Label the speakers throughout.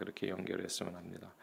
Speaker 1: 그렇게 연결했으면 합니다.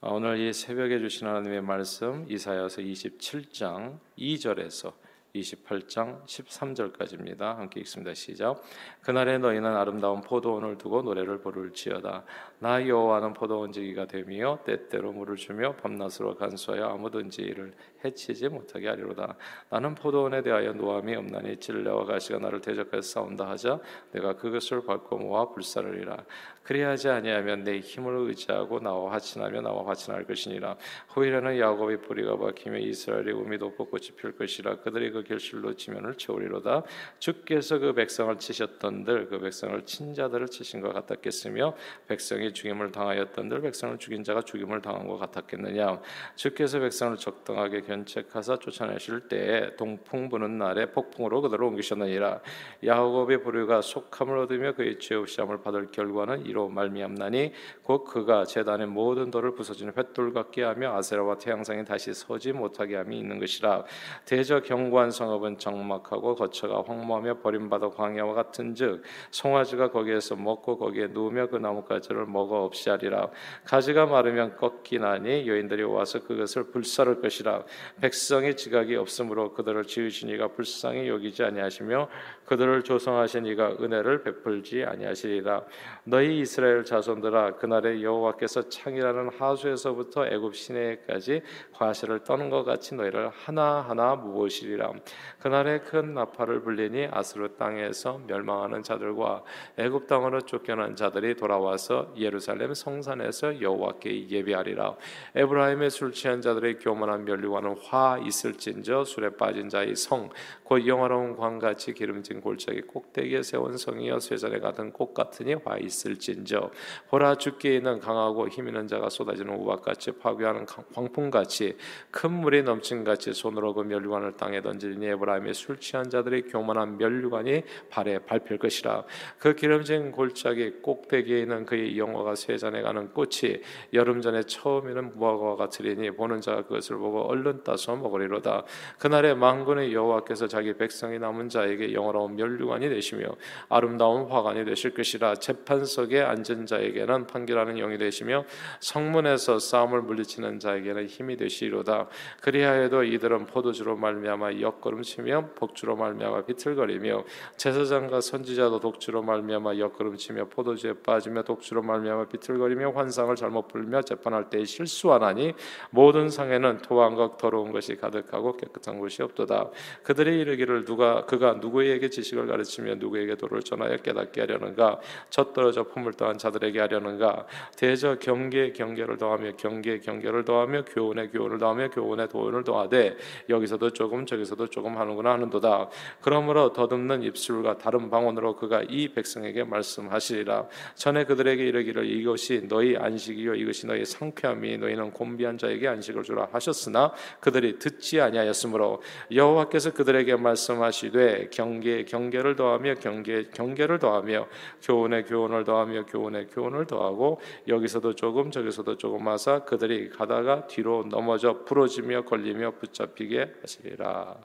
Speaker 1: 아, 오늘 이 새벽에 주신 하나님의 말씀 이사야서 27장 2절에서 28장 13절까지입니다. 함께 읽습니다. 시작. 그날에 너희는 아름다운 포도원을 두고 노래를 부를지어다. 나 여호와는 포도원 지기가 되며 때때로 물을 주며 밤낮으로 간수하여 아무든지 이를 해치지 못하게 하리로다. 나는 포도원에 대하여 노함이 없나니 진레와 가시가 나를 대적하여 싸운다 하자 내가 그것을 밟고 모아 불사르리라. 그리하지 아니하면 내 힘을 의지하고 나와 화친하며 나와 화친할 것이니라. 후일에는 야곱의 뿌리가 박히며 이스라엘의 우미 돋고 꽃이 필 것이라. 그들이 그 결실로 지면을 채우리로다. 주께서 그 백성을 치셨던들 그 백성을 친 자들을 치신 것 같았겠으며 백성이 죽임을 당하였던들 백성을 죽인 자가 죽임을 당한 것 같았겠느냐. 주께서 백성을 적당하게 견책하사 쫓아내실 때에 동풍 부는 날에 폭풍으로 그들을 옮기셨느니라. 야곱의 부류가 속함을 얻으며 그의 죄 없이 함을 받을 결과는 이로 말미암나니 곧 그가 제단의 모든 돌을 부서지는 횃돌 같게 하며 아세라와 태양상이 다시 서지 못하게 함이 있는 것이라. 대저 경관 성읍은 적막하고 거처가 황무하며 버림받아 광야와 같은즉 송아지가 거기에서 먹고 거기에 누우며 그 나뭇가지를 먹어 없이 하리라. 가지가 마르면 꺾이나니 여인들이 와서 그것을 불사를 것이라. 백성의 지각이 없으므로 그들을 지으신 이가 불쌍히 여기지 아니하시며 그들을 조성하신 이가 은혜를 베풀지 아니하시리라. 너희 이스라엘 자손들아 그날에 여호와께서 창이라는 하수에서부터 애굽 시내까지 과실을 떠는 것 같이 너희를 하나하나 무엇이리라. 그날에 큰 나팔을 불리니 아스루 땅에서 멸망하는 자들과 애굽 땅으로 쫓겨난 자들이 돌아와서 예루살렘 성산에서 여호와께 예배하리라. 에브라임의 술 취한 자들의 교만한 멸류관은 화 있을진저 술에 빠진 자의 성 곧 영화로운 광같이 기름진 골짜기 꼭대기에 세운 성이여 쇠잔에 같은 꽃 같으니 화 있을진저 보라 죽게 있는 강하고 힘 있는 자가 쏟아지는 우박같이 파괴하는 광풍같이 큰 물이 넘친같이 손으로 그 멸류관을 땅에 던지니 에브라임의 술 취한 자들의 교만한 멸류관이 발에 밟힐 것이라 그 기름진 골짜기 꼭대기에 있는 그의 영 화가 쇠잔에 가는 꽃이 여름 전에 처음에는 무화과와 같으리니 보는 자가 그것을 보고 얼른 따서 먹으리로다. 그날에 만군의 여호와께서 자기 백성이 남은 자에게 영원로운 멸류관이 되시며 아름다운 화관이 되실 것이라 재판석에 앉은 자에게는 판결하는 영이 되시며 성문에서 싸움을 물리치는 자에게는 힘이 되시리로다. 그리하여도 이들은 포도주로 말미암아 옆걸음치며 복주로 말미암아 비틀거리며 제사장과 선지자도 독주로 말미암아 옆걸음치며 포도주에 빠지며 독주로 말미암아 비틀거리며 환상을 잘못 풀며 재판할 때 실수하나니 모든 상에는 토왕과 더러운 것이 가득하고 깨끗한 곳이 없도다. 그들이 이르기를 누가 그가 누구에게 지식을 가르치며 누구에게 도를 전하여 깨닫게 하려는가? 젖떨어져 품을 떠한 자들에게 하려는가? 대저 경계 경계를 더하며 경계 경계를 더하며 교훈에 교훈을 더하며 교훈에 도훈을 더하되 여기서도 조금 저기서도 조금 하는구나 하는도다. 그러므로 더듬는 입술과 다른 방언으로 그가 이 백성에게 말씀하시리라. 전에 그들에게 이르기를 이것이 너희 안식이요 이것이 너희 상쾌함이 너희는 곤비한 자에게 안식을 주라 하셨으나 그들이 듣지 아니하였으므로 여호와께서 그들에게 말씀하시되 경계 경계를 더하며 경계 경계를 더하며 교훈에 교훈을 더하며 교훈에 교훈을 더하고 여기서도 조금 저기서도 조금 하사 그들이 가다가 뒤로 넘어져 부러지며 걸리며 붙잡히게 하시리라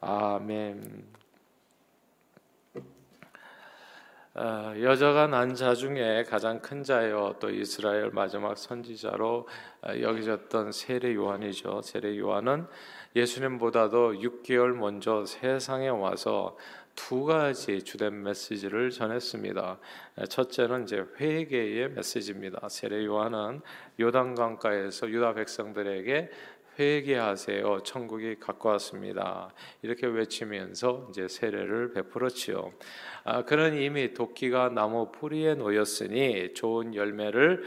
Speaker 1: 아멘. 어, 여자가 난 자 중에 가장 큰 자요 또 이스라엘 마지막 선지자로 어, 여기졌던 세례 요한이죠. 세례 요한은 예수님보다도 6개월 먼저 세상에 와서 두 가지 주된 메시지를 전했습니다. 첫째는 이제 회개의 메시지입니다. 세례 요한은 요단강가에서 유다 백성들에게 회개하세요. 천국이 가까웠습니다. 이렇게 외치면서 이제 세례를 베풀었지요. 아, 그는 이미 도끼가 나무 뿌리에 놓였으니 좋은 열매를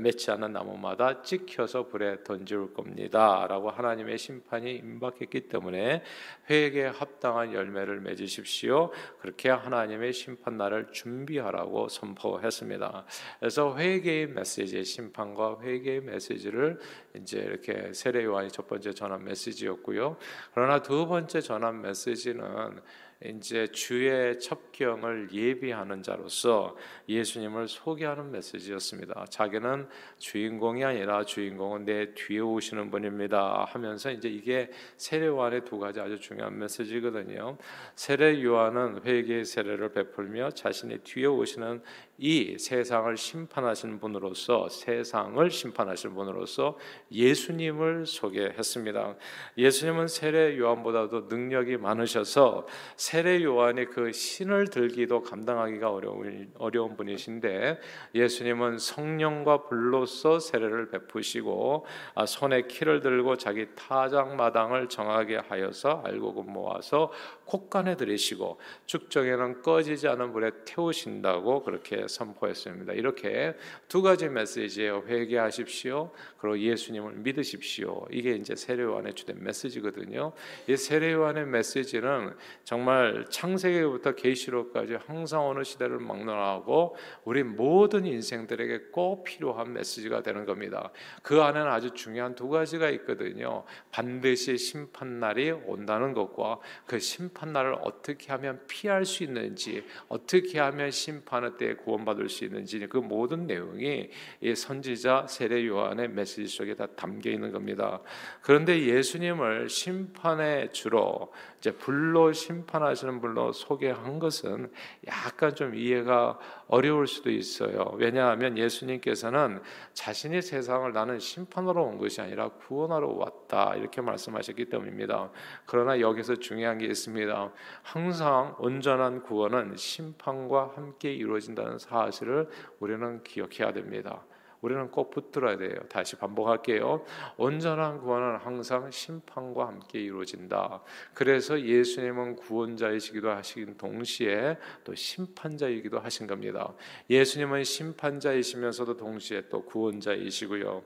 Speaker 1: 맺지 않는 나무마다 찍혀서 불에 던질 겁니다라고 하나님의 심판이 임박했기 때문에 회개에 합당한 열매를 맺으십시오. 그렇게 하나님의 심판 날을 준비하라고 선포했습니다. 그래서 회개의 메시지, 심판과 회개의 메시지를 이제 이렇게 세례 요한 이첫 번째 전한 메시지였고요. 그러나 두 번째 전한 메시지는 이제 주의 첩경을 예비하는 자로서 예수님을 소개하는 메시지였습니다. 자기는 주인공이 아니라 주인공은 내 뒤에 오시는 분입니다. 하면서 이제 이게 세례 요한의 두 가지 아주 중요한 메시지거든요. 세례 요한은 회개의 세례를 베풀며 자신의 뒤에 오시는 이 세상을 심판하시는 분으로서 세상을 심판하시는 분으로서 예수님을 소개했습니다. 예수님은 세례 요한보다도 능력이 많으셔서 세례 요한이 그 신을 들기도 감당하기가 어려운 어려운 분이신데 예수님은 성령과 불로써 세례를 베푸시고 아, 손에 키를 들고 자기 타작 마당을 정하게 하여서 알곡은 모아서 콧간에 들이시고 축정에는 꺼지지 않은 불에 태우신다고 그렇게 선포했습니다. 이렇게 두 가지 메시지예요. 회개하십시오. 그리고 예수님을 믿으십시오. 이게 이제 세례요한의 주된 메시지거든요. 이 세례요한의 메시지는 정말 창세기부터 계시록까지 항상 어느 시대를 막론하고 우리 모든 인생들에게 꼭 필요한 메시지가 되는 겁니다. 그 안에는 아주 중요한 두 가지가 있거든요. 반드시 심판 날이 온다는 것과 그 심판 날을 어떻게 하면 피할 수 있는지, 어떻게 하면 심판의 때 구원 받을 수 있는지 그 모든 내용이 이 선지자 세례 요한의 메시지 속에 다 담겨 있는 겁니다. 그런데 예수님을 심판의 주로 이제 불로 심판하시는 분로 소개한 것은 약간 좀 이해가 어려울 수도 있어요. 왜냐하면 예수님께서는 자신이 세상을 나는 심판하러 온 것이 아니라 구원하러 왔다 이렇게 말씀하셨기 때문입니다. 그러나 여기서 중요한 게 있습니다. 항상 온전한 구원은 심판과 함께 이루어진다는 사실을 우리는 기억해야 됩니다. 우리는 꼭 붙들어야 돼요. 다시 반복할게요. 온전한 구원은 항상 심판과 함께 이루어진다. 그래서 예수님은 구원자이시기도 하신 동시에 또 심판자이기도 하신 겁니다. 예수님은 심판자이시면서도 동시에 또 구원자이시고요.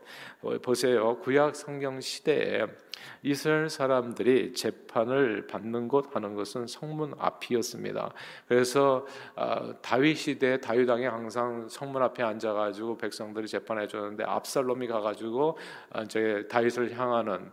Speaker 1: 보세요. 구약 성경 시대에 이스라엘 사람들이 재판을 받는 곳 하는 것은 성문 앞이었습니다. 그래서 어, 다윗 시대 다윗 왕이 항상 성문 앞에 앉아가지고 백성들이 재판 해 줬는데 압살롬이 가가지고 이제 어, 다윗을 향하는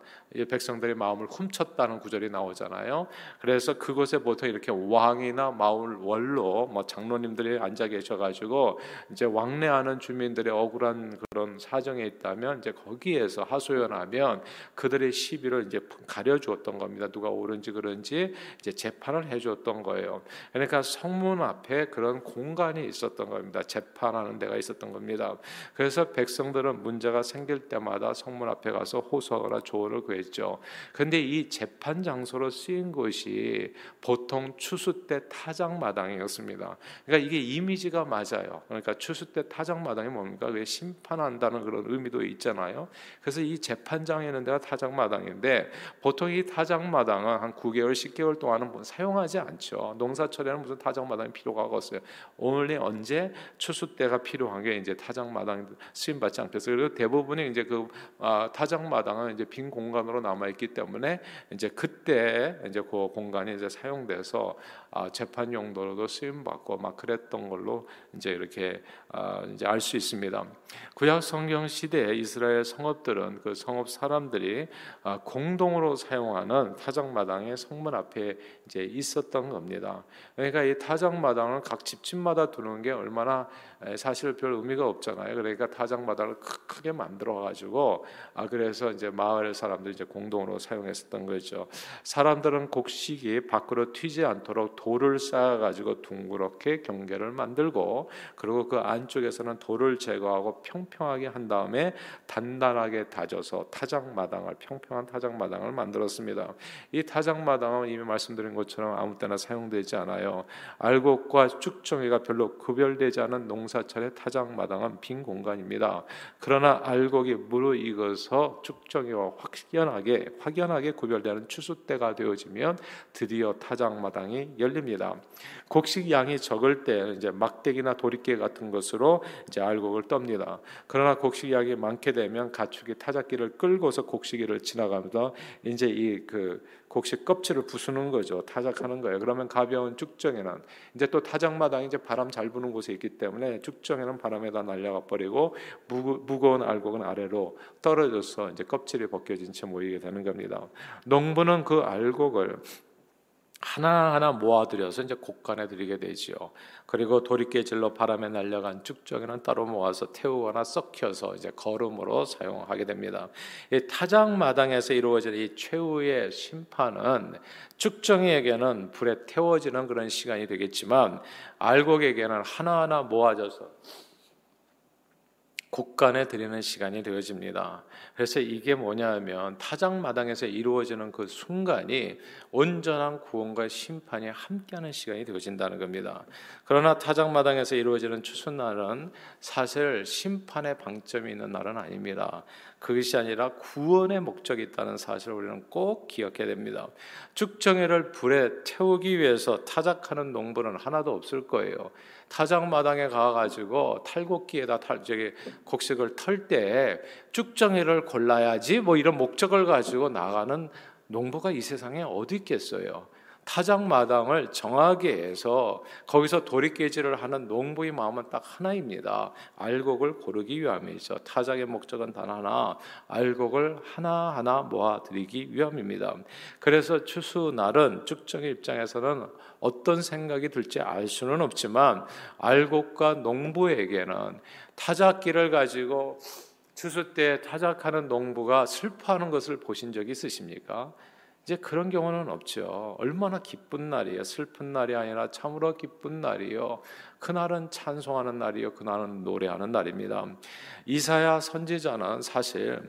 Speaker 1: 백성들의 마음을 훔쳤다는 구절이 나오잖아요. 그래서 그곳에 보통 이렇게 왕이나 마을 원로, 뭐 장로님들이 앉아 계셔가지고 이제 왕래하는 주민들의 억울한 그런 사정에 있다면 이제 거기에서 하소연하면 그들의 시비를 이제 가려주었던 겁니다. 누가 옳은지 그런지 이제 재판을 해주었던 거예요. 그러니까 성문 앞에 그런 공간이 있었던 겁니다. 재판하는 데가 있었던 겁니다. 그래서 백성들은 문제가 생길 때마다 성문 앞에 가서 호소하거나 조언을 구해 있죠. 근데 이 재판 장소로 쓰인 곳이 보통 추수 때 타작 마당이었습니다. 그러니까 이게 이미지가 맞아요. 그러니까 추수 때 타작 마당이 뭡니까? 그게 심판한다는 그런 의미도 있잖아요. 그래서 이 재판장에 있는 데가 타작 마당인데 보통 이 타작 마당은 한 9개월, 10개월 동안은 뭐 사용하지 않죠. 농사철에는 무슨 타작 마당이 필요가 없어요. 오늘 언제 추수 때가 필요한 게 이제 타작 마당 쓰임 받지 않겠어요. 그리고 대부분이 이제 그 아, 타작 마당은 이제 빈 공간 공간으로 남아 있기 때문에 이제 그때 이제 그 공간이 이제 사용돼서 아, 재판 용도로도 쓰임 받고 막 그랬던 걸로 이제 이렇게 아, 이제 알 수 있습니다. 구약 성경 시대에 이스라엘 성읍들은 그 성읍 사람들이 아, 공동으로 사용하는 타작마당의 성문 앞에 이제 있었던 겁니다. 그러니까 이 타작마당을 각 집집마다 두는 게 얼마나 사실 별 의미가 없잖아요. 그러니까 타작마당을 크게 만들어 가지고 아 그래서 이제 마을 사람들이 이제 공동으로 사용했었던 거죠. 사람들은 곡식이 밖으로 튀지 않도록 돌을 쌓아 가지고 둥그렇게 경계를 만들고 그리고 그 안쪽에서는 돌을 제거하고 평평하게 한 다음에 단단하게 다져서 타작 마당을 평평한 타작 마당을 만들었습니다. 이 타작 마당은 이미 말씀드린 것처럼 아무 때나 사용되지 않아요. 알곡과 쭉정이가 별로 구별되지 않은 농사철의 타작 마당은 빈 공간입니다. 그러나 알곡이 무르익어서 쭉정이와 확연하게 확연하게 구별되는 추수 때가 되어지면 드디어 타작 마당이 열 립니다. 곡식 양이 적을 때 이제 막대기나 도리깨 같은 것으로 이제 알곡을 떱니다. 그러나 곡식 양이 많게 되면 가축이 타작기를 끌고서 곡식이를 지나가면서 이제 이 그 곡식 껍질을 부수는 거죠. 타작하는 거예요. 그러면 가벼운 쭉정에는 이제 또 타작마당 이제 바람 잘 부는 곳에 있기 때문에 쭉정에는 바람에다 날려가 버리고 무거 운 알곡은 아래로 떨어져서 이제 껍질이 벗겨진 채 모이게 되는 겁니다. 농부는 그 알곡을 하나하나 모아들여서 이제 곡간에 드리게 되지요. 그리고 도리깨질로 바람에 날려간 쭉정이는 따로 모아서 태우거나 썩혀서 이제 거름으로 사용하게 됩니다. 이 타작 마당에서 이루어지는 이 최후의 심판은 쭉정이에게는 불에 태워지는 그런 시간이 되겠지만 알곡에게는 하나하나 모아져서 곡간에 드리는 시간이 되어집니다. 그래서 이게 뭐냐면 타작 마당에서 이루어지는 그 순간이 온전한 구원과 심판이 함께하는 시간이 되어진다는 겁니다. 그러나 타작 마당에서 이루어지는 추수날은 사실 심판의 방점이 있는 날은 아닙니다. 그것이 아니라 구원의 목적이 있다는 사실을 우리는 꼭 기억해야 됩니다. 죽정회를 불에 태우기 위해서 타작하는 농부는 하나도 없을 거예요. 타작 마당에 가가지고 탈곡기에다 탈, 저기 곡식을 털때 쭉정이를 골라야지 뭐 이런 목적을 가지고 나가는 농부가 이 세상에 어디 있겠어요? 타작 마당을 정하게 해서 거기서 도리깨질을 하는 농부의 마음은 딱 하나입니다. 알곡을 고르기 위함이죠. 타작의 목적은 단 하나, 알곡을 하나하나 모아드리기 위함입니다. 그래서 추수날은 쭉정의 입장에서는 어떤 생각이 들지 알 수는 없지만 알곡과 농부에게는 타작기를 가지고 추수 때 타작하는 농부가 슬퍼하는 것을 보신 적이 있으십니까? 이제 그런 경우는 없죠. 얼마나 기쁜 날이에요. 슬픈 날이 아니라 참으로 기쁜 날이요. 그날은 찬송하는 날이요. 그날은 노래하는 날입니다. 이사야 선지자는 사실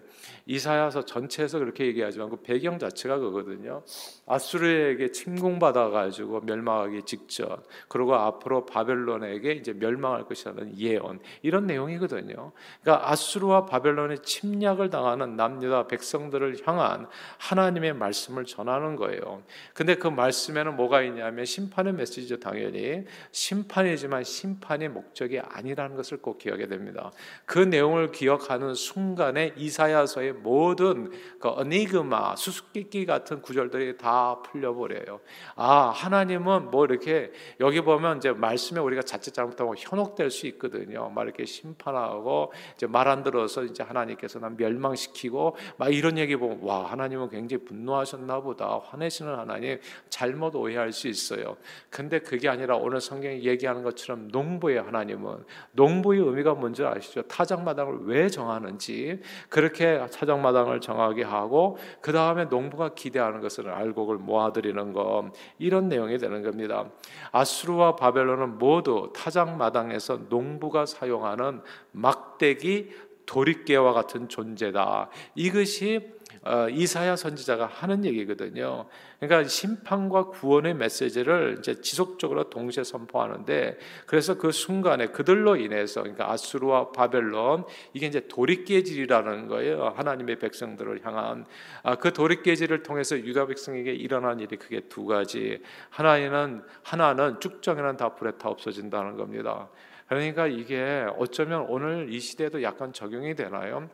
Speaker 1: 이사야서 전체에서 그렇게 얘기하지만 그 배경 자체가 그거든요. 아수르에게 침공받아 가지고 멸망하기 직전 그리고 앞으로 바벨론에게 이제 멸망할 것이라는 예언 이런 내용이거든요. 그러니까 아수르와 바벨론의 침략을 당하는 남유다 백성들을 향한 하나님의 말씀을 전하는 거예요. 근데 그 말씀에는 뭐가 있냐면 심판의 메시지죠 당연히 심판이지만 심판의 목적이 아니라는 것을 꼭 기억해야 됩니다. 그 내용을 기억하는 순간에 이사야서의 모든 그 어니그마 수수께끼 같은 구절들이 다 풀려버려요. 아 하나님은 뭐 이렇게 여기 보면 이제 말씀에 우리가 자칫 잘못하면 현혹될 수 있거든요. 막 이렇게 심판하고 이제 말 안 들어서 이제 하나님께서 난 멸망시키고 막 이런 얘기 보면 와 하나님은 굉장히 분노하셨나 보다 화내시는 하나님 잘못 오해할 수 있어요. 근데 그게 아니라 오늘 성경이 얘기하는 것처럼 농부의 하나님은 농부의 의미가 뭔지 아시죠? 타작마당을 왜 정하는지 그렇게 타작마당을 정하게 하고 그 다음에 농부가 기대하는 것은 알곡을 모아들이는 것 이런 내용이 되는 겁니다. 아수르와 바벨론은 모두 타작마당에서 농부가 사용하는 막대기 도리깨와 같은 존재다. 이것이 어, 이사야 선지자가 하는 얘기거든요. 그러니까 심판과 구원의 메시지를 이제 지속적으로 동시에 선포하는데 그래서 그 순간에 그들로 인해서 그러니까 아수르와 바벨론 이게 이제 도리깨질이라는 거예요. 하나님의 백성들을 향한 아, 그 도리깨질을 통해서 유다 백성에게 일어난 일이 크게 두 가지. 하나는 하나는 쭉정에는 다 불에 타 없어진다는 겁니다. 그러니까 이게 어쩌면 오늘 이 시대에도 약간 적용이 되나요?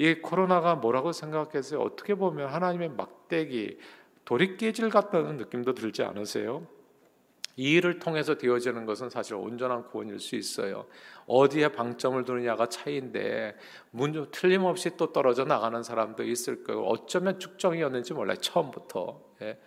Speaker 1: 이 코로나가 뭐라고 생각했어요? 어떻게 보면 하나님의 막대기 도리깨질 같다는 느낌도 들지 않으세요? 이 일을 통해서 되어지는 것은 사실 온전한 구원일 수 있어요. 어디에 방점을 두느냐가 차이인데 문 틀림없이 또 떨어져 나가는 사람도 있을 거고 어쩌면 축정이었는지 몰라요. 처음부터. 예.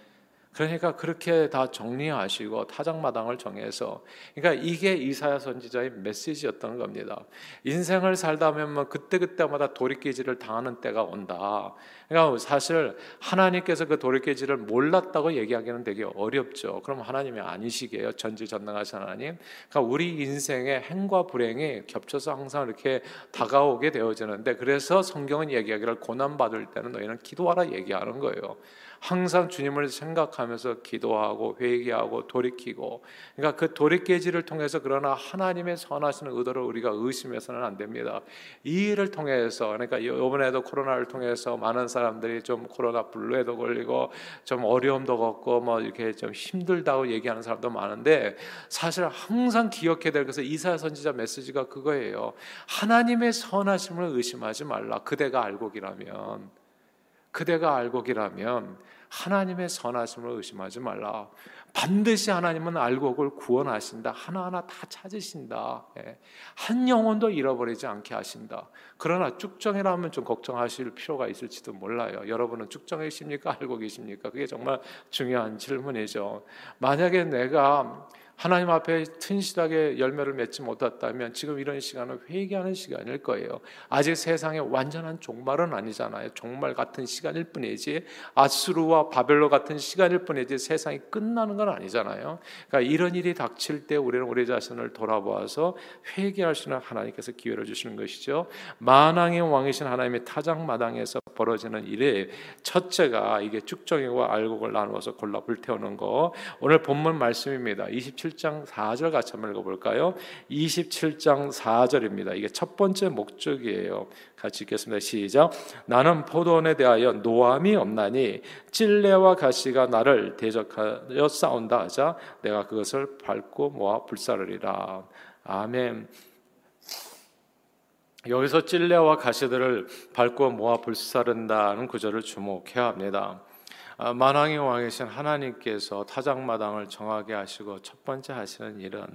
Speaker 1: 그러니까 그렇게 다 정리하시고 타작마당을 정해서 그러니까 이게 이사야 선지자의 메시지였던 겁니다. 인생을 살다 보면 뭐 그때 그때마다 도리깨질을 당하는 때가 온다. 그러니까 사실 하나님께서 그 도리깨질을 몰랐다고 얘기하기는 되게 어렵죠. 그럼 하나님이 아니시게요. 전지전능하신 하나님. 그러니까 우리 인생의 행과 불행이 겹쳐서 항상 이렇게 다가오게 되어지는데 그래서 성경은 얘기하기를 고난 받을 때는 너희는 기도하라 얘기하는 거예요. 항상 주님을 생각하면서 기도하고 회개하고 돌이키고 그러니까 그 돌이깨지를 통해서 그러나 하나님의 선하신 의도를 우리가 의심해서는 안 됩니다. 이 일을 통해서 그러니까 이번에도 코로나를 통해서 많은 사람들이 좀 코로나 블루에도 걸리고 좀 어려움도 겪고 뭐 이렇게 좀 힘들다고 얘기하는 사람도 많은데 사실 항상 기억해야 될 것은 이사야 선지자 메시지가 그거예요. 하나님의 선하심을 의심하지 말라. 그대가 알고기라면 그대가 알고기라면 하나님의 선하심을 의심하지 말라.
Speaker 2: 반드시 하나님은 알곡을 구원하신다. 하나하나 다 찾으신다. 예. 한 영혼도 잃어버리지 않게 하신다. 그러나 쭉정이라면 좀 걱정하실 필요가 있을지도 몰라요. 여러분은 쭉정이십니까? 알고 계십니까? 그게 정말 중요한 질문이죠. 만약에 내가 하나님 앞에 튼실하게 열매를 맺지 못했다면 지금 이런 시간은 회개하는 시간일 거예요. 아직 세상에 완전한 종말은 아니잖아요. 종말 같은 시간일 뿐이지 아수르와 바벨로 같은 시간일 뿐이지 세상이 끝나는 건 아니잖아요. 그러니까 이런 일이 닥칠 때 우리는 우리 자신을 돌아보아서 회개할 수 있는 하나님께서 기회를 주시는 것이죠. 만왕의 왕이신 하나님의 타작 마당에서 벌어지는 일이 첫째가 이게 쭉정이와 알곡을 나누어서 골라 불태우는 거. 오늘 본문 말씀입니다. 27장 4절 같이 한번 읽어볼까요? 27장 4절입니다. 이게 첫 번째 목적이에요. 같이 읽겠습니다. 시작. 나는 포도원에 대하여 노함이 없나니 찔레와 가시가 나를 대적하여 싸운다 하자 내가 그것을 밟고 모아 불사르리라. 아멘. 여기서 찔레와 가시들을 밟고 모아 불사른다는 구절을 주목해야 합니다. 아, 만왕의 왕이신 하나님께서 타작마당을 정하게 하시고 첫 번째 하시는 일은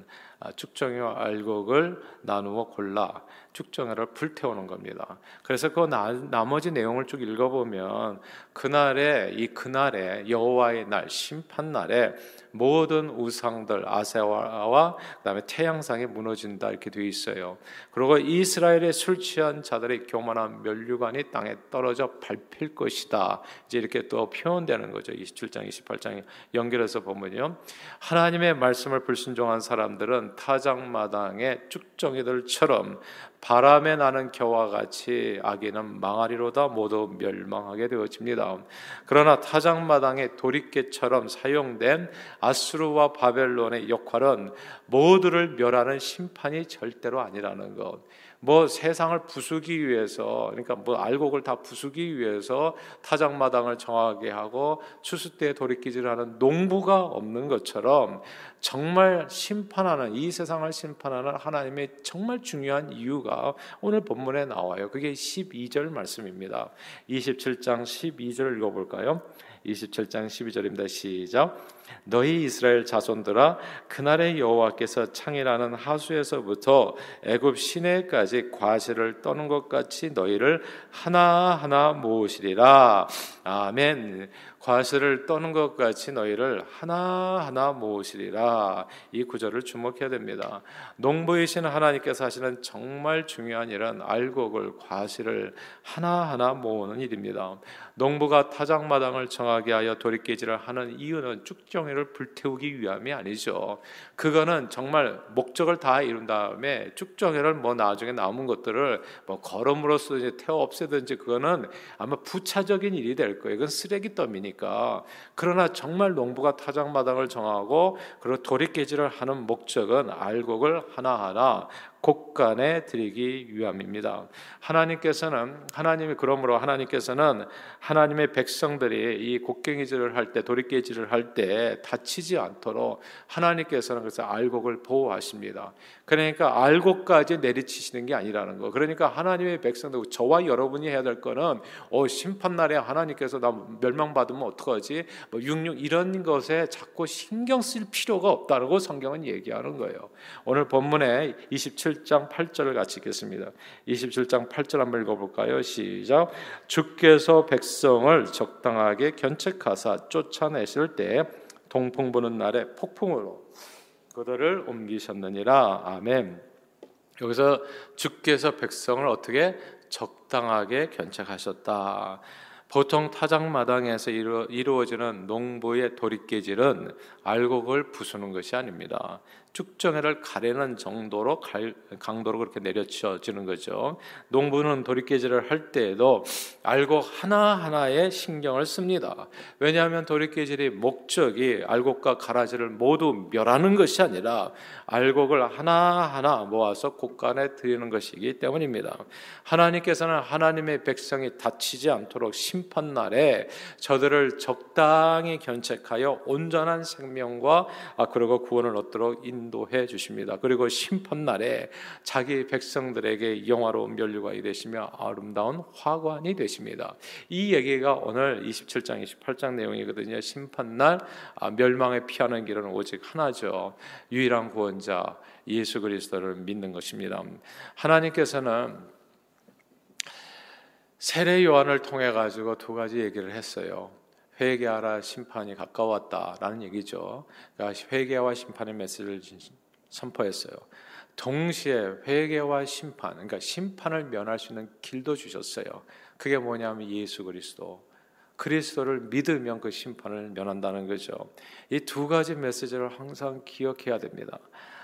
Speaker 2: 아, 축정이와 알곡을 나누어 골라 축정회를 불태우는 겁니다. 그래서 그 나, 나머지 내용을 쭉 읽어보면 그날에 이 그날에 여호와의 날 심판 날에 모든 우상들 아세와와 그다음에 태양상이 무너진다 이렇게 되어 있어요. 그리고 이스라엘의 술 취한 자들의 교만한 멸류관이 땅에 떨어져 밟힐 것이다. 이제 이렇게 또 표현되는 거죠. 27장, 28장 연결해서 보면요. 하나님의 말씀을 불순종한 사람들은 타작마당의 쭉정이들처럼 바람에 나는 겨와 같이 아기는 망하리로다 모두 멸망하게 되어집니다. 그러나 타작마당의 도리깨처럼 사용된 아수르와 바벨론의 역할은 모두를 멸하는 심판이 절대로 아니라는 것. 뭐 세상을 부수기 위해서 그러니까 뭐 알곡을 다 부수기 위해서 타작마당을 정하게 하고 추수 때 돌이키지라는 농부가 없는 것처럼 정말 심판하는 이 세상을 심판하는 하나님의 정말 중요한 이유가 오늘 본문에 나와요. 그게 12절 말씀입니다. 27장 12절 읽어볼까요? 27장 12절입니다. 시작. 너희 이스라엘 자손들아 그날의 여호와께서 창이라는 하수에서부터 애굽 시내까지 과실을 떠는 것 같이 너희를 하나하나 모으시리라. 아멘. 과실을 떠는 것 같이 너희를 하나하나 모으시리라. 이 구절을 주목해야 됩니다. 농부이신 하나님께서 하시는 정말 중요한 일은 알곡을 과실을 하나하나 모으는 일입니다. 농부가 타작마당을 정하게 하여 도리깨질을 하는 이유는 쭉정이를 불태우기 위함이 아니죠. 그거는 정말 목적을 다 이룬 다음에 쭉정이를 뭐 나중에 남은 것들을 뭐 걸음으로써 이제 태워 없애든지 그거는 아마 부차적인 일이 될 거예요. 이건 쓰레기 더미니까. 그러나 정말 농부가 타작마당을 정하고 그리고 도리깨질을 하는 목적은 알곡을 하나하나 곡간에 드리기 위함입니다. 하나님께서는 하나님이 그러므로 하나님께서는 하나님의 백성들이 이 곡괭이질을 할 때 도리깨질을 할 때 다치지 않도록 하나님께서는 그래서 알곡을 보호하십니다. 그러니까 알곡까지 내리치시는 게 아니라는 거. 그러니까 하나님의 백성들 저와 여러분이 해야 될 거는 어 심판 날에 하나님께서 나 멸망받으면 어떡하지? 뭐 육육 이런 것에 자꾸 신경 쓸 필요가 없다고 성경은 얘기하는 거예요. 오늘 본문에 27 27장 8절을 같이 읽겠습니다. 27장 8절 한번 읽어볼까요? 시작. 주께서 백성을 적당하게 견책하사 쫓아내실 때 동풍 부는 날에 폭풍으로 그들을 옮기셨느니라. 아멘. 여기서 주께서 백성을 어떻게 적당하게 견책하셨다. 보통 타작마당에서 이루, 어지는 농부의 도리깨질은 알곡을 부수는 것이 아닙니다. 축정회를 가려는 정도로 강도로 그렇게 내려쳐지는 거죠. 농부는 도리깨질을 할 때에도 알곡 하나하나에 신경을 씁니다. 왜냐하면 도리깨질이 목적이 알곡과 가라지를 모두 멸하는 것이 아니라 알곡을 하나하나 모아서 곳간에 드리는 것이기 때문입니다. 하나님께서는 하나님의 백성이 다치지 않도록 심판날에 저들을 적당히 견책하여 온전한 생명과 아, 그리고 구원을 얻도록 인 인도해 주십니다. 그리고 심판 날에 자기 백성들에게 영화로운 면류관이 되시며 아름다운 화관이 계십니다. 이 얘기가 오늘 27장, 28장 내용이거든요. 심판날 아, 멸망에 피하는 길은 오직 하나죠. 유일한 구원자 예수 그리스도를 믿는 것입니다. 하나님께서는 세례 요한을 통해 가지고 두 가지 얘기를 했어요. 회개하라 심판이 가까웠다라는 얘기죠. 그러니까 회개와 심판의 메시지를 선포했어요. 동시에 회개와 심판, 그러니까 심판을 면할 수 있는 길도 주셨어요. 그게 뭐냐면 예수 그리스도. 그리스도를 믿으면 그 심판을 면한다는 거죠. 이 두 가지 메시지를 항상 기억해야 됩니다.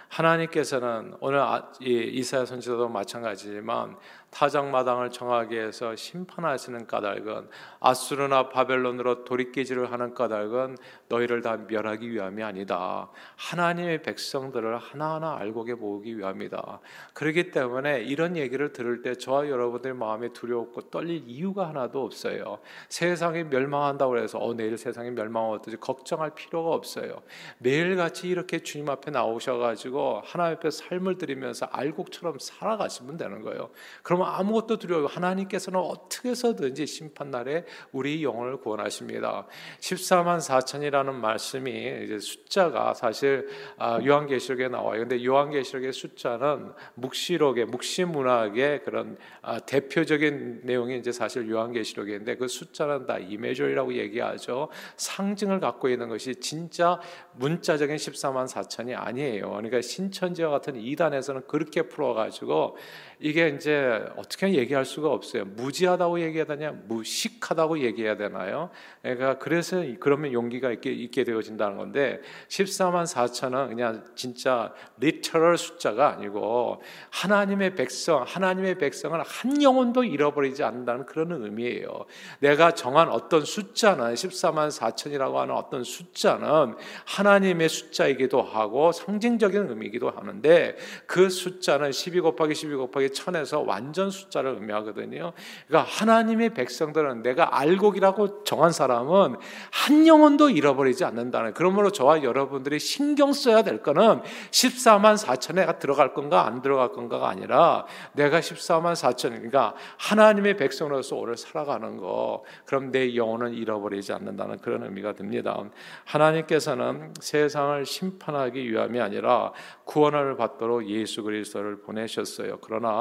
Speaker 2: 하나님께서는 오늘 아, 이사야 선지자도 마찬가지지만 타작마당을 정하게 해서 심판하시는 까닭은 아수르나 바벨론으로 돌이키지를 하는 까닭은 너희를 다 멸하기 위함이 아니다. 하나님의 백성들을 하나하나 알고게 모으기 위함이다. 그렇기 때문에 이런 얘기를 들을 때 저와 여러분들 마음에 두려웠고 떨릴 이유가 하나도 없어요. 세상이 멸망한다고 해서 어 내일 세상이 멸망하면 어지 걱정할 필요가 없어요. 매일같이 이렇게 주님 앞에 나오셔 가지고 하나님 앞에 삶을 드리면서 알곡처럼 살아가시면 되는 거예요. 그러 면 그러면 아무것도 두려워 하나님께서는 어떻게 해서든지 심판 날에 우리 영혼을 구원하십니다. 14만 4천이라는 말씀이 이제 숫자가 사실 아, 요한계시록에 나와요. 근데 요한계시록의 숫자는 묵시록의 묵시 문학의 그런 아, 대표적인 내용이 이제 사실 요한계시록인데 그 숫자는 다 이메졸이라고 얘기하죠. 상징을 갖고 있는 것이 진짜 문자적인 14만 4천이 아니에요. 그러니까 신천지와 같은 이단에서는 그렇게 풀어가지고 이게 이제 어떻게 얘기할 수가 없어요. 무지하다고 얘기해야 되냐, 무식하다고 얘기해야 되나요? 그러니까 그래서 그러면 용기가 있게, 있게 되어진다는 건데 14만 4천은 그냥 진짜 리터럴 숫자가 아니고 하나님의 백성, 하나님의 백성을 한 영혼도 잃어버리지 않는다는 그런 의미예요. 내가 정한 어떤 숫자는 14만 4천이라고 하는 어떤 숫자는 하나님의 숫자이기도 하고 상징적인 의미이기도 하는데 그 숫자는 12 곱하기 12 곱하기 1000에서 완전 숫자를 의미하거든요. 그러니까 하나님의 백성들은 내가 알곡이라고 정한 사람은 한 영혼도 잃어버리지 않는다는 그러므로 저와 여러분들이 신경 써야 될 거는 14만 4천에 들어갈 건가 안 들어갈 건가가 아니라 내가 14만 4천 그러니까 하나님의 백성으로서 오늘 살아가는 거 그럼 내 영혼은 잃어버리지 않는다는 그런 의미가 듭니다. 하나님께서는 세상을 심판하기 위함이 아니라 구원을 받도록 예수 그리스도를 보내셨어요. 그러나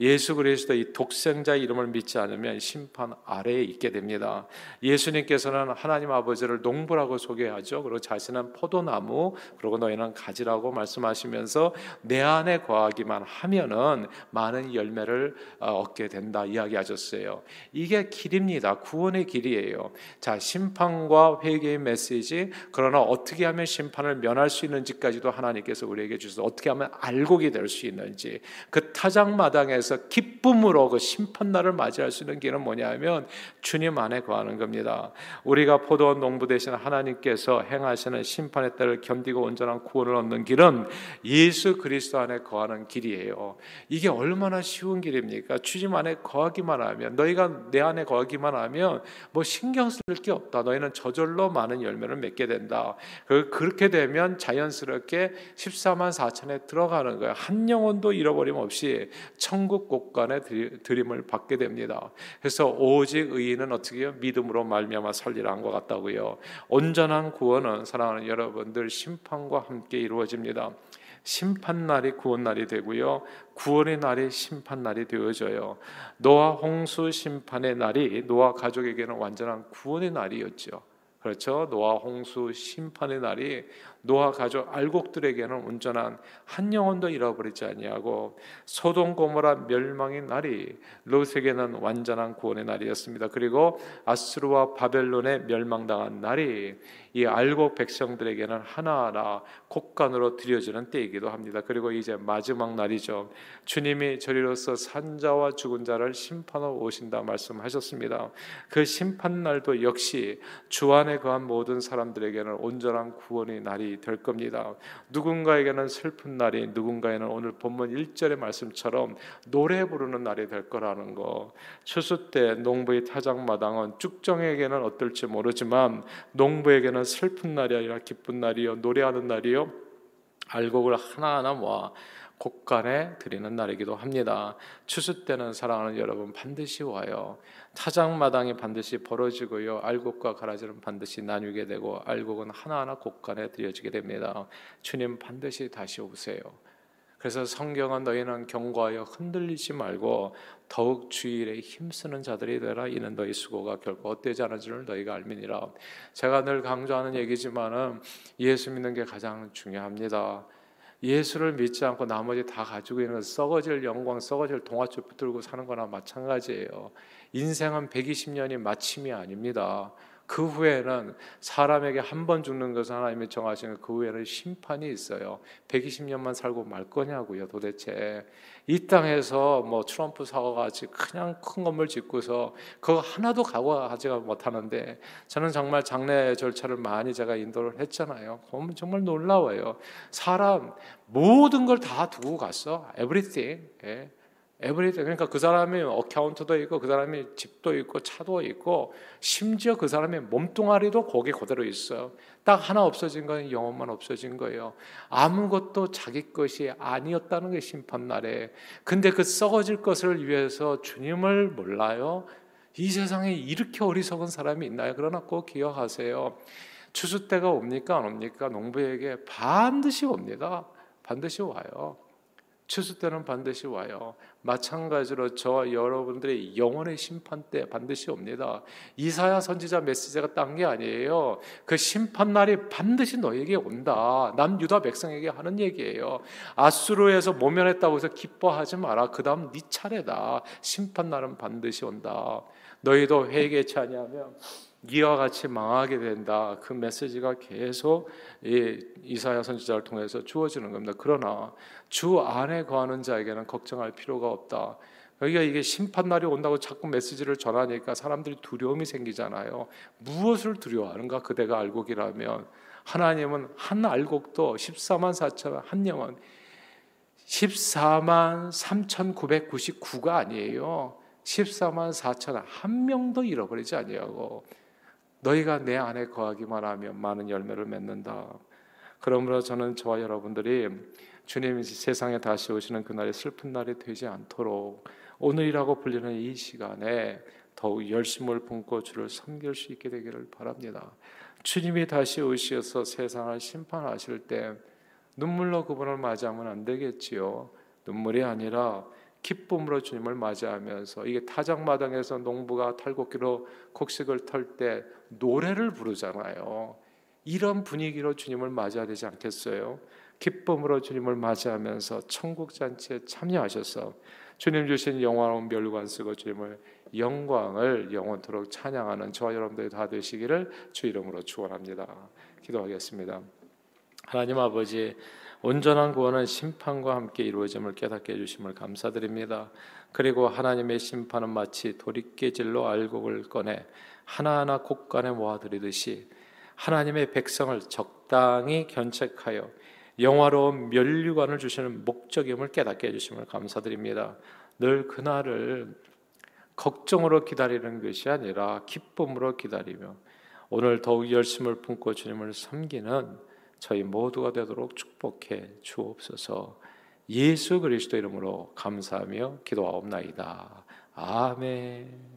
Speaker 2: 예수 그리스도 이 독생자 이름을 믿지 않으면 심판 아래에 있게 됩니다. 예수님께서는 하나님 아버지를 농부라고 소개하죠. 그리고 자신은 포도나무, 그리고 너희는 가지라고 말씀하시면서 내 안에 거하기만 하면은 많은 열매를 어, 얻게 된다 이야기하셨어요. 이게 길입니다. 구원의 길이에요. 자, 심판과 회개의 메시지, 그러나 어떻게 하면 심판을 면할 수 있는지까지도 하나님께서 우리에게 주셔서 어떻게 하면 알곡이 될 수 있는지 그 타 작마당에서 기쁨으로 그 심판날을 맞이할 수 있는 길은 뭐냐면 주님 안에 거하는 겁니다. 우리가 포도원 농부 대신 하나님께서 행하시는 심판의 때를 견디고 온전한 구원을 얻는 길은 예수 그리스도 안에 거하는 길이에요. 이게 얼마나 쉬운 길입니까? 주님 안에 거하기만 하면 너희가 내 안에 거하기만 하면 뭐 신경 쓸 게 없다. 너희는 저절로 많은 열매를 맺게 된다. 그, 그렇게 되면 자연스럽게 14만 4천에 들어가는 거예요. 한 영혼도 잃어버림 없이 천국 곳간에 드림을 받게 됩니다. 그래서 오직 의인은 어떻게 해요? 믿음으로 말미암아 살리라 한것 같다고요. 온전한 구원은 사랑하는 여러분들 심판과 함께 이루어집니다. 심판 날이 구원 날이 되고요. 구원의 날이 심판 날이 되어져요. 노아 홍수 심판의 날이 노아 가족에게는 완전한 구원의 날이었죠. 그렇죠. 노아 홍수 심판의 날이 노아 가족 알곡들에게는 온전한 한 영혼도 잃어버리지 아니하고 소돔 고모라 멸망의 날이 롯에게는 완전한 구원의 날이었습니다. 그리고 아스루와 바벨론에 멸망당한 날이 이 알곡 백성들에게는 하나하나 곡간으로 드려지는 때이기도 합니다. 그리고 이제 마지막 날이죠. 주님이 저리로서 산자와 죽은 자를 심판하러 오신다 말씀하셨습니다. 그 심판 날도 역시 주 안에 거한 모든 사람들에게는 온전한 구원의 날이 될 겁니다. 누군가에게는 슬픈 날이 누군가에는 오늘 본문 1절의 말씀처럼 노래 부르는 날이 될 거라는 거. 추수 때 농부의 타작마당은 쭉정에게는 어떨지 모르지만 농부에게는 슬픈 날이 아니라 기쁜 날이요 노래하는 날이요 알곡을 하나하나 모아 곡간에 드리는 날이기도 합니다. 추수 때는 사랑하는 여러분 반드시 와요. 타작마당이 반드시 벌어지고요. 알곡과 가라지는 반드시 나뉘게 되고 알곡은 하나하나 곡간에 드려지게 됩니다. 주님 반드시 다시 오세요. 그래서 성경은 너희는 경고하여 흔들리지 말고 더욱 주일에 힘쓰는 자들이 되라 이는 너희 수고가 결코 헛되지 않은 줄 너희가 알미니라. 제가 늘 강조하는 얘기지만은 예수 믿는 게 가장 중요합니다. 예수를 믿지 않고 나머지 다 가지고 있는 썩어질 영광, 썩어질 동화줄 붙들고 사는 거나 마찬가지예요. 인생은 120년이 마침이 아닙니다. 그 후에는 사람에게 한 번 죽는 것은 하나님이 정하신 그 후에는 심판이 있어요. 120년만 살고 말 거냐고요, 도대체. 이 땅에서 뭐 트럼프 사과같이 그냥 큰 건물 짓고서 그거 하나도 각오하지가 못하는데 저는 정말 장례 절차를 많이 제가 인도를 했잖아요. 보면 정말 놀라워요. 사람 모든 걸 다 두고 갔어. everything. 예. 에브리데 그러니까 그 사람이 어카운트도 있고 그 사람이 집도 있고 차도 있고 심지어 그 사람의 몸뚱아리도 거기 그대로 있어요. 딱 하나 없어진 건 영혼만 없어진 거예요. 아무것도 자기 것이 아니었다는 게 심판 날에. 근데 그 썩어질 것을 위해서 주님을 몰라요. 이 세상에 이렇게 어리석은 사람이 있나요? 그러나 꼭 기억하세요. 추수 때가 옵니까 안 옵니까? 농부에게 반드시 옵니다. 반드시 와요. 추수 때는 반드시 와요. 마찬가지로 저와 여러분들의 영혼의 심판 때 반드시 옵니다. 이사야 선지자 메시지가 딴 게 아니에요. 그 심판 날이 반드시 너에게 온다. 남 유다 백성에게 하는 얘기예요. 아수르에서 모면했다고 해서 기뻐하지 마라. 그다음 네 차례다. 심판 날은 반드시 온다. 너희도 회개치 아니하면 이와 같이 망하게 된다. 그 메시지가 계속 이사야 선지자를 통해서 주어지는 겁니다. 그러나 주 안에 거하는 자에게는 걱정할 필요가 없다. 여기가 이게 심판 날이 온다고 자꾸 메시지를 전하니까 사람들이 두려움이 생기잖아요. 무엇을 두려워하는가 그대가 알곡이라면 하나님은 한 알곡도 14만 4천 한 영혼 14만 3,999가 아니에요. 14만 4천 한 명도 잃어버리지 아니하고 너희가 내 안에 거하기만 하면 많은 열매를 맺는다. 그러므로 저는 저와 여러분들이 주님이 세상에 다시 오시는 그날이 슬픈 날이 되지 않도록 오늘이라고 불리는 이 시간에 더욱 열심을 품고 주를 섬길 수 있게 되기를 바랍니다. 주님이 다시 오셔서 세상을 심판하실 때 눈물로 그분을 맞이하면 안 되겠지요. 눈물이 아니라 기쁨으로 주님을 맞이하면서 이게 타작마당에서 농부가 탈곡기로 곡식을 털 때 노래를 부르잖아요. 이런 분위기로 주님을 맞이해야 되지 않겠어요? 기쁨으로 주님을 맞이하면서 천국 잔치에 참여하셔서 주님 주신 영화로운 멸관 쓰고 주님을 영광을 영원토록 찬양하는 저와 여러분들이 다 되시기를 주 이름으로 축원합니다. 기도하겠습니다. 하나님 아버지 온전한 구원은 심판과 함께 이루어짐을 깨닫게 해주심을 감사드립니다. 그리고 하나님의 심판은 마치 도리깨질로 알곡을 꺼내 하나하나 곡간에 모아들이듯이 하나님의 백성을 적당히 견책하여 영화로운 멸류관을 주시는 목적임을 깨닫게 해주심을 감사드립니다. 늘 그날을 걱정으로 기다리는 것이 아니라 기쁨으로 기다리며 오늘 더욱 열심을 품고 주님을 섬기는 저희 모두가 되도록 축복해 주옵소서. 예수 그리스도 이름으로 감사하며 기도하옵나이다. 아멘.